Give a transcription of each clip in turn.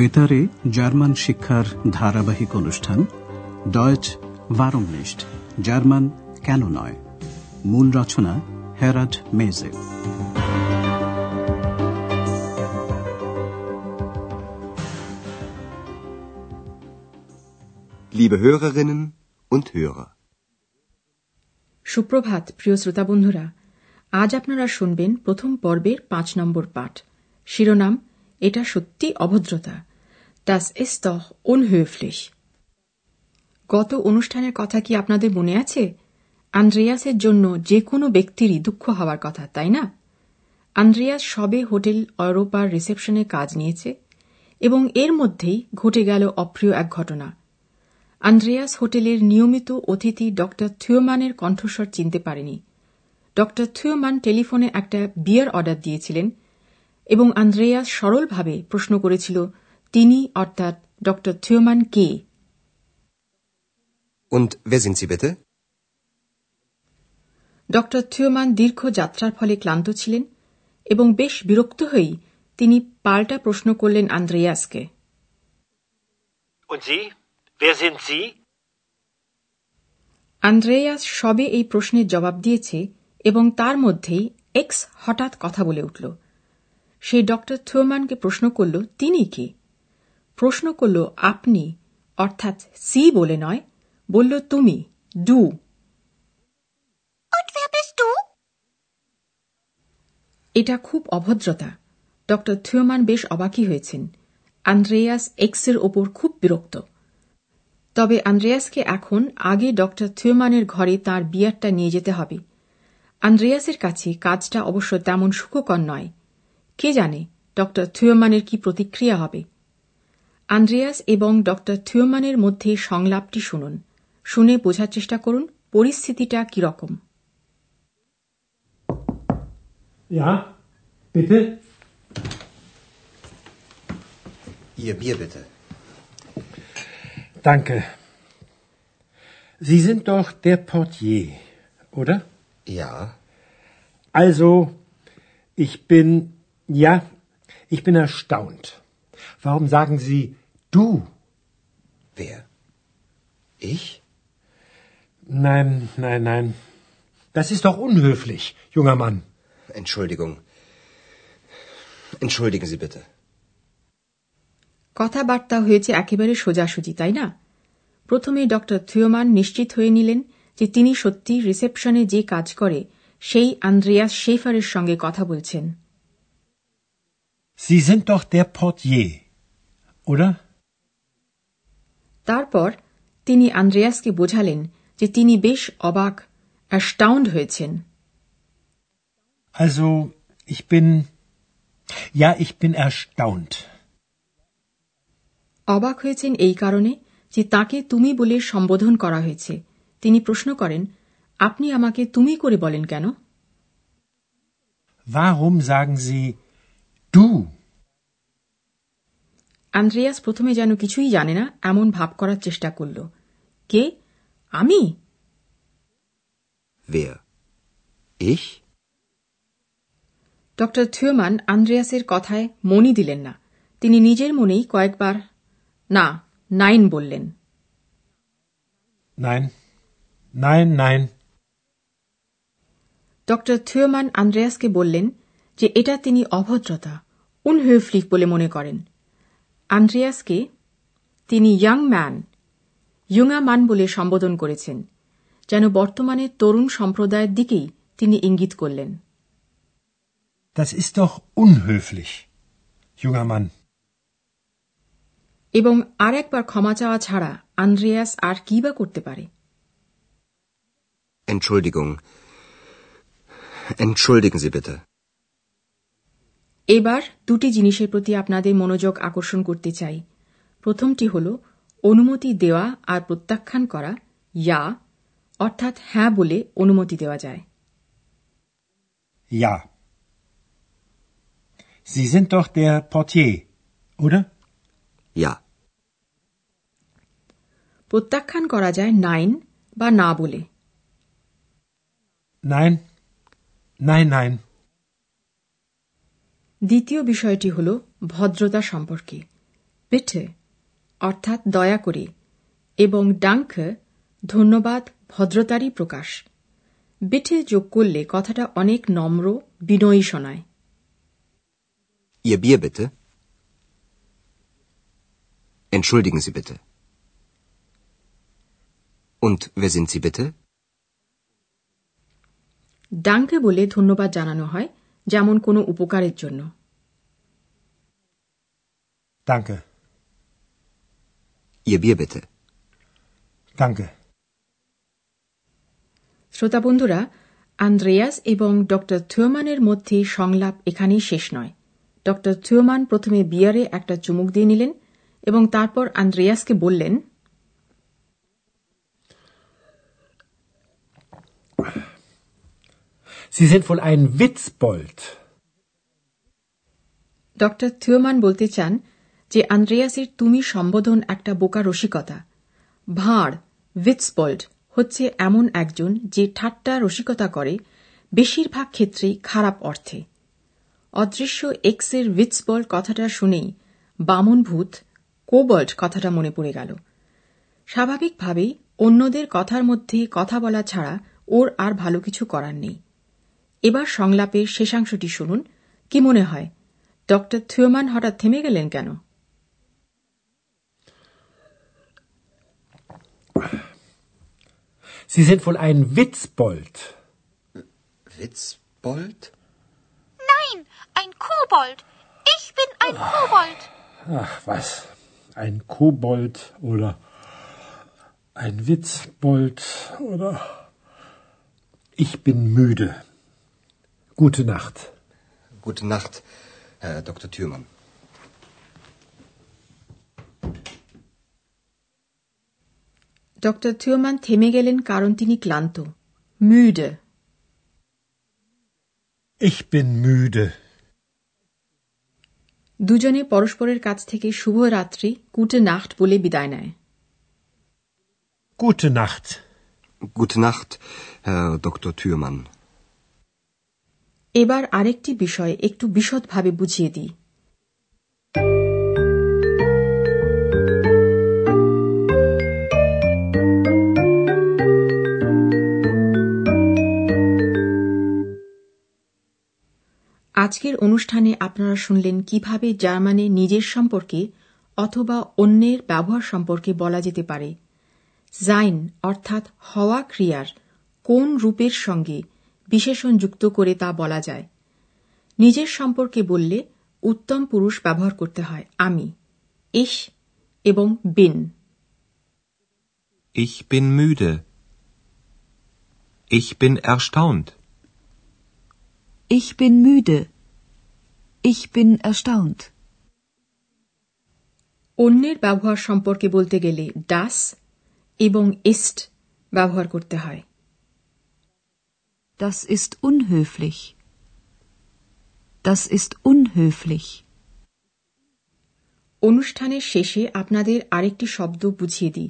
বেতারে জার্মান শিক্ষার ধারাবাহিক অনুষ্ঠান ডয়েচ ভারমনিস্ট জার্মান কেন নয়? মূল রচনা হেরাড মেজে Liebe Hörerinnen und Hörer. সুপ্রভাত প্রিয় শ্রোতা বন্ধুরা। আজ আপনারা শুনবেন প্রথম পর্বের পাঁচ নম্বর পাঠ। শিরোনাম এটা সত্যি অভদ্রতা। Das ist doch unhöflich. গত অনুষ্ঠানের কথা কি আপনাদের মনে আছে? আন্দ্রেয়াসের জন্য যে কোনো ব্যক্তিরই দুঃখ হওয়ার কথা, তাই না? আন্দ্রেয়াস সবে হোটেল অরোপার রিসেপশনে কাজ নিয়েছে এবং এর মধ্যেই ঘটে গেল অপ্রিয় এক ঘটনা। আন্দ্রেয়াস হোটেলের নিয়মিত অতিথি ড থিওমানের কণ্ঠস্বর চিনতে পারেনি। ড থিওমান টেলিফোনে একটা বিয়ার অর্ডার দিয়েছিলেন এবং আন্দ্রেয়াস সরলভাবে প্রশ্ন করেছিল তিনি অর্থাৎ ড থিওমান কে Und wer sind Sie bitte? ড থিওমান দীর্ঘ যাত্রার ফলে ক্লান্ত ছিলেন এবং বেশ বিরক্ত হয়েই তিনি পাল্টা প্রশ্ন করলেন আন্দ্রেয়াসকে Und Sie? Wer sind Sie? Andreas সবে এই প্রশ্নের জবাব দিয়েছে এবং তার মধ্যেই এক্স হঠাৎ কথা বলে উঠল সে ডক্টর থিওমানকে প্রশ্ন করল তিনি কি প্রশ্ন করল আপনি অর্থাৎ সি বলে নয় বলল তুমি ডু। এটা খুব অভদ্রতা। ড থিওমান বেশ অবাকই হয়েছেন। আন্দ্রেয়াস এক্সের ওপর খুব বিরক্ত। তবে আন্দ্রেয়াসকে এখন আগে ড থিওমানের ঘরে তার বিয়ারটা নিয়ে যেতে হবে। আন্দ্রেয়াসের কাছে কাজটা অবশ্য তেমন সুখকর নয়। কে জানে ড থিওমানের কি প্রতিক্রিয়া হবে? আন্দ্রেয়াস এবং ড থিওমানের মধ্যে সংলাপটি শুনুন শুনে বোঝার চেষ্টা করুন পরিস্থিতিটা কিরকম Ja, bitte? Ihr Bier bitte. Danke. Sie sind doch der Portier, oder? Ja. Also, ich bin, ja, ich bin erstaunt. Warum sagen Sie du? Wer? Ich? Nein, nein, nein. Das ist doch unhöflich, junger Mann. Entschuldigung. Entschuldigen Sie bitte. কথাবার্তা হয়েছে একেবারে সোজাসুজি তাই না প্রথমে ড থিওমান নিশ্চিত হয়ে নিলেন যে তিনি সত্যি রিসেপশনে যে কাজ করে সেই আন্দ্রেয়াস শেফারের সঙ্গে কথা বলছেন Sie sind doch der Portier, oder? তারপর তিনি আন্দ্রেয়াসকে বোঝালেন যে তিনি বেশ অবাক অ্যাস্টাউন্ড হয়েছেন Also, ich bin, ja, ich bin erstaunt. অবাক হয়েছেন এই কারণে যে তাকে তুমি বলে সম্বোধন করা হয়েছে তিনি প্রশ্ন করেন আপনি আমাকে তুমি করে বলেন কেন Warum sagen Sie du? Andreas প্রথমে যেন কিছুই জানে না এমন ভাব করার চেষ্টা করল কে আমি Wer? Ich? ড থিওমান আন্দ্রেয়াসের কথায় মনই দিলেন না তিনি নিজের মনেই কয়েকবার না নাইন বললেন Nein, nein, nein. ড থিওমান আন্দ্রেয়াসকে বললেন যে এটা তিনি অভদ্রতা উনহৈফলিক বলে মনে করেন আন্দ্রেয়াসকে তিনি ইয়াং ম্যান ইয়ুঙা মান বলে সম্বোধন করেছেন যেন বর্তমানে তরুণ সম্প্রদায়ের দিকেই তিনি ইঙ্গিত করলেন Das ist doch unhöflich, junger Mann. এবং আর একবার ক্ষমা চাওয়া ছাড়া আন্দ্রেয়াস আর কি বা করতে পারে Entschuldigung. Entschuldigen Sie bitte. এবার দুটি জিনিসের প্রতি আপনাদের মনোযোগ আকর্ষণ করতে চাই প্রথমটি হল অনুমতি দেওয়া আর প্রত্যাখ্যান করা ইয়া অর্থাৎ হ্যাঁ বলে অনুমতি দেওয়া যায় Ja. Sie sind doch der Portier, oder? Ja. প্রত্যাখ্যান করা যায় নাইন বা না বলে Nein. Nein, nein. দ্বিতীয় বিষয়টি হল ভদ্রতা সম্পর্কে বিটে অর্থাৎ দয়া করে এবং ডাঙ্কে ধন্যবাদ ভদ্রতারই প্রকাশ বিটে যোগ করলে কথাটা অনেক নম্র বিনয়ী শোনায় Ihr Bier bitte. Entschuldigen Sie bitte. Und wer sind Sie bitte? ডাঙ্কে বলে ধন্যবাদ জানানো হয় যেমন কোনো উপকারের জন্য Danke. Ihr Bier bitte. Danke. শ্রোতা বন্ধুরা আন্দ্রেয়াস এবং ড থিওমানের মধ্যে সংলাপ এখানেই শেষ নয় ড থিওমান প্রথমে বিয়ারে একটা চুমুক দিয়ে নিলেন এবং তারপর আন্দ্রেয়াসকে বললেন Sie sind wohl ein Witzbold. ড থিওমান বলতে চান যে, আন্দ্রেয়াসের তুমি সম্বোধন একটা বোকা রসিকতা। ভাঁড় উইটসপল্ড হচ্ছে এমন একজন যে ঠাট্টা রসিকতা করে, বেশিরভাগ ক্ষেত্রেই খারাপ অর্থে। অদৃশ্য এক্সের উইটসবল্ড কথাটা শুনেই বামন ভূত কোবল্ড কথাটা মনে পড়ে গেল। স্বাভাবিকভাবেই অন্যদের কথার মধ্যে কথা বলা ছাড়া ওর আর ভালো কিছু করার নেই। এবার সংলাপের শেষাংশটি শুনুন কি মনে হয় ড থিওমান হঠাৎ থেমে গেলেন কেন Sie sind wohl ein Witzbold. Witzbold? Nein, ein Kobold. Ich bin ein Kobold. Ach was, ein Kobold oder ein Witzbold oder... Ich bin müde. Gute Nacht. Gute Nacht, Herr Dr. Thürmann. ড থিওমান থেমে গেলেন কারণ তিনি ক্লান্ত müde Ich bin müde. দুজনে পরস্পরের কাছ থেকে শুভ রাত্রি কুটে নাখট বলে বিদায় নেয় Gute Nacht. Gute Nacht, Herr Dr. Thürmann. এবার আরেকটি বিষয় একটু বিশদভাবে বুঝিয়ে দিই। আজকের অনুষ্ঠানে আপনারা শুনলেন কীভাবে জার্মানে নিজের সম্পর্কে অথবা অন্যের ব্যবহার সম্পর্কে বলা যেতে পারে। জাইন অর্থাৎ হওয়া ক্রিয়ার কোন রূপের সঙ্গে বিশেষণ যুক্ত করে তা বলা যায় নিজের সম্পর্কে বললে উত্তম পুরুষ ব্যবহার করতে হয় আমি ইস এবং বিন Ich bin müde. Ich bin erstaunt. Ich bin müde. Ich bin erstaunt. অন্যের ব্যবহার সম্পর্কে বলতে গেলে ডাস এবং ইস্ট ব্যবহার করতে হয় Das ist unhöflich. Das ist unhöflich. অনুষ্ঠানের শেষে আপনাদের আরেকটি শব্দ বুঝিয়ে দিই।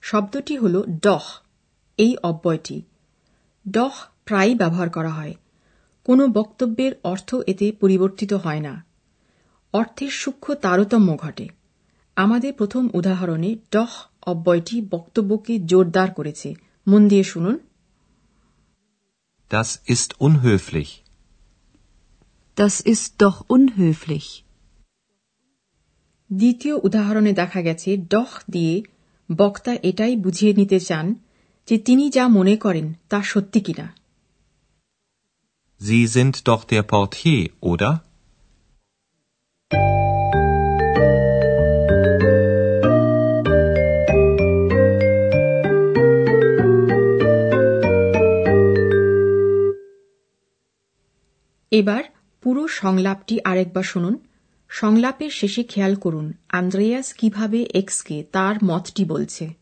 শব্দটি হল ডহ। এই অব্যয়টি। ডহ প্রায়ই ব্যবহার করা হয়। কোনো বক্তব্যের অর্থ এতে পরিবর্তিত হয় না। অর্থের সূক্ষ্ম তারতম্য ঘটে। আমাদের প্রথম উদাহরণে ডহ অব্যয়টি বক্তব্যকে জোরদার করেছে। মন দিয়ে শুনুন। Das ist unhöflich. Das ist doch unhöflich. দ্বিতীয় উদাহরণে দেখা গেছে ডহ দিয়ে বক্তা এটাই বুঝিয়ে নিতে চান যে তিনি যা মনে করেন তা সত্যি কিনা Sie sind doch der Portier, oder? এবার পুরো সংলাপটি আরেকবার শুনুন। সংলাপের শেষে খেয়াল করুন, আন্দ্রেয়াস কীভাবে এক্সকে তার মতটি বলছে।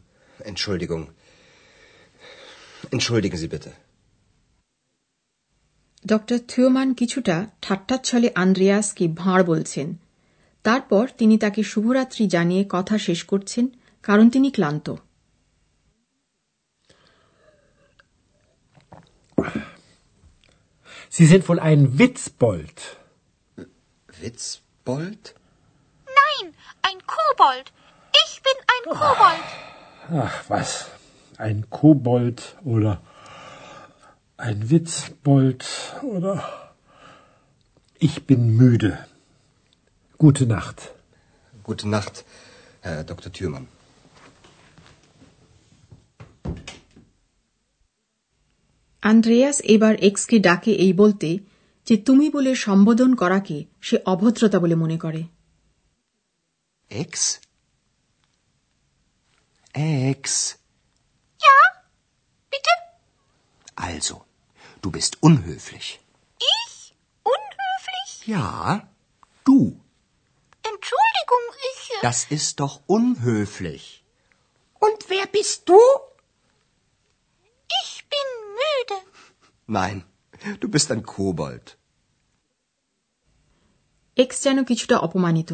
Entschuldigung. Entschuldigen Sie bitte. Doctor Thürmann কিছুটা ঠাট্টার ছলে আন্দ্রেয়াসকে ভাঁড় বলছেন তারপর তিনি তাকে শুভরাত্রি জানিয়ে কথা শেষ করছেন কারণ তিনি ক্লান্ত Sie sind wohl ein Witzbold. Witzbold? Nein, ein Kobold. Ich bin ein Kobold. Ach was, ein Kobold oder ein Witzbold oder ich bin müde. Gute Nacht. Gute Nacht, Herr Dr. Thürmann. Andreas এবার এক্সকে ডাকে এই বলতে যে তুমি বলে সম্বোধন করাকে সে অভদ্রতা বলে মনে করে Ex? Ex. Ja, bitte? Also, du bist unhöflich. Ich? Unhöflich? Ja, du. Entschuldigung, ich. äh, Das ist doch unhöflich. Und wer bist du? Ich bin müde. Nein, du bist ein Kobold. X যেন কিছুটা অপমানিত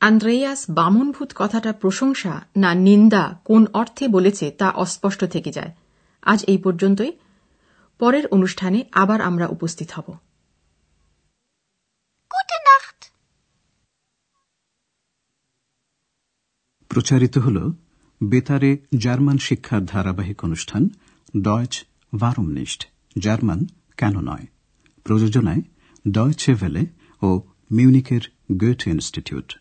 Andreas বামনভূত কথাটা প্রশংসা না নিন্দা কোন অর্থে বলেছে তা অস্পষ্ট থেকে যায়। আজ এই পর্যন্তই। পরের অনুষ্ঠানে আবার আমরা উপস্থিত হব। প্রচারিত হল বেতারে জার্মান শিক্ষার ধারাবাহিক অনুষ্ঠান ডয়েচ ভারমনিষ্ঠ জার্মান কেন নয়? প্রযোজনায় ডয়চে ভেলে ও মিউনিকের গোয়েথ ইনস্টিটিউট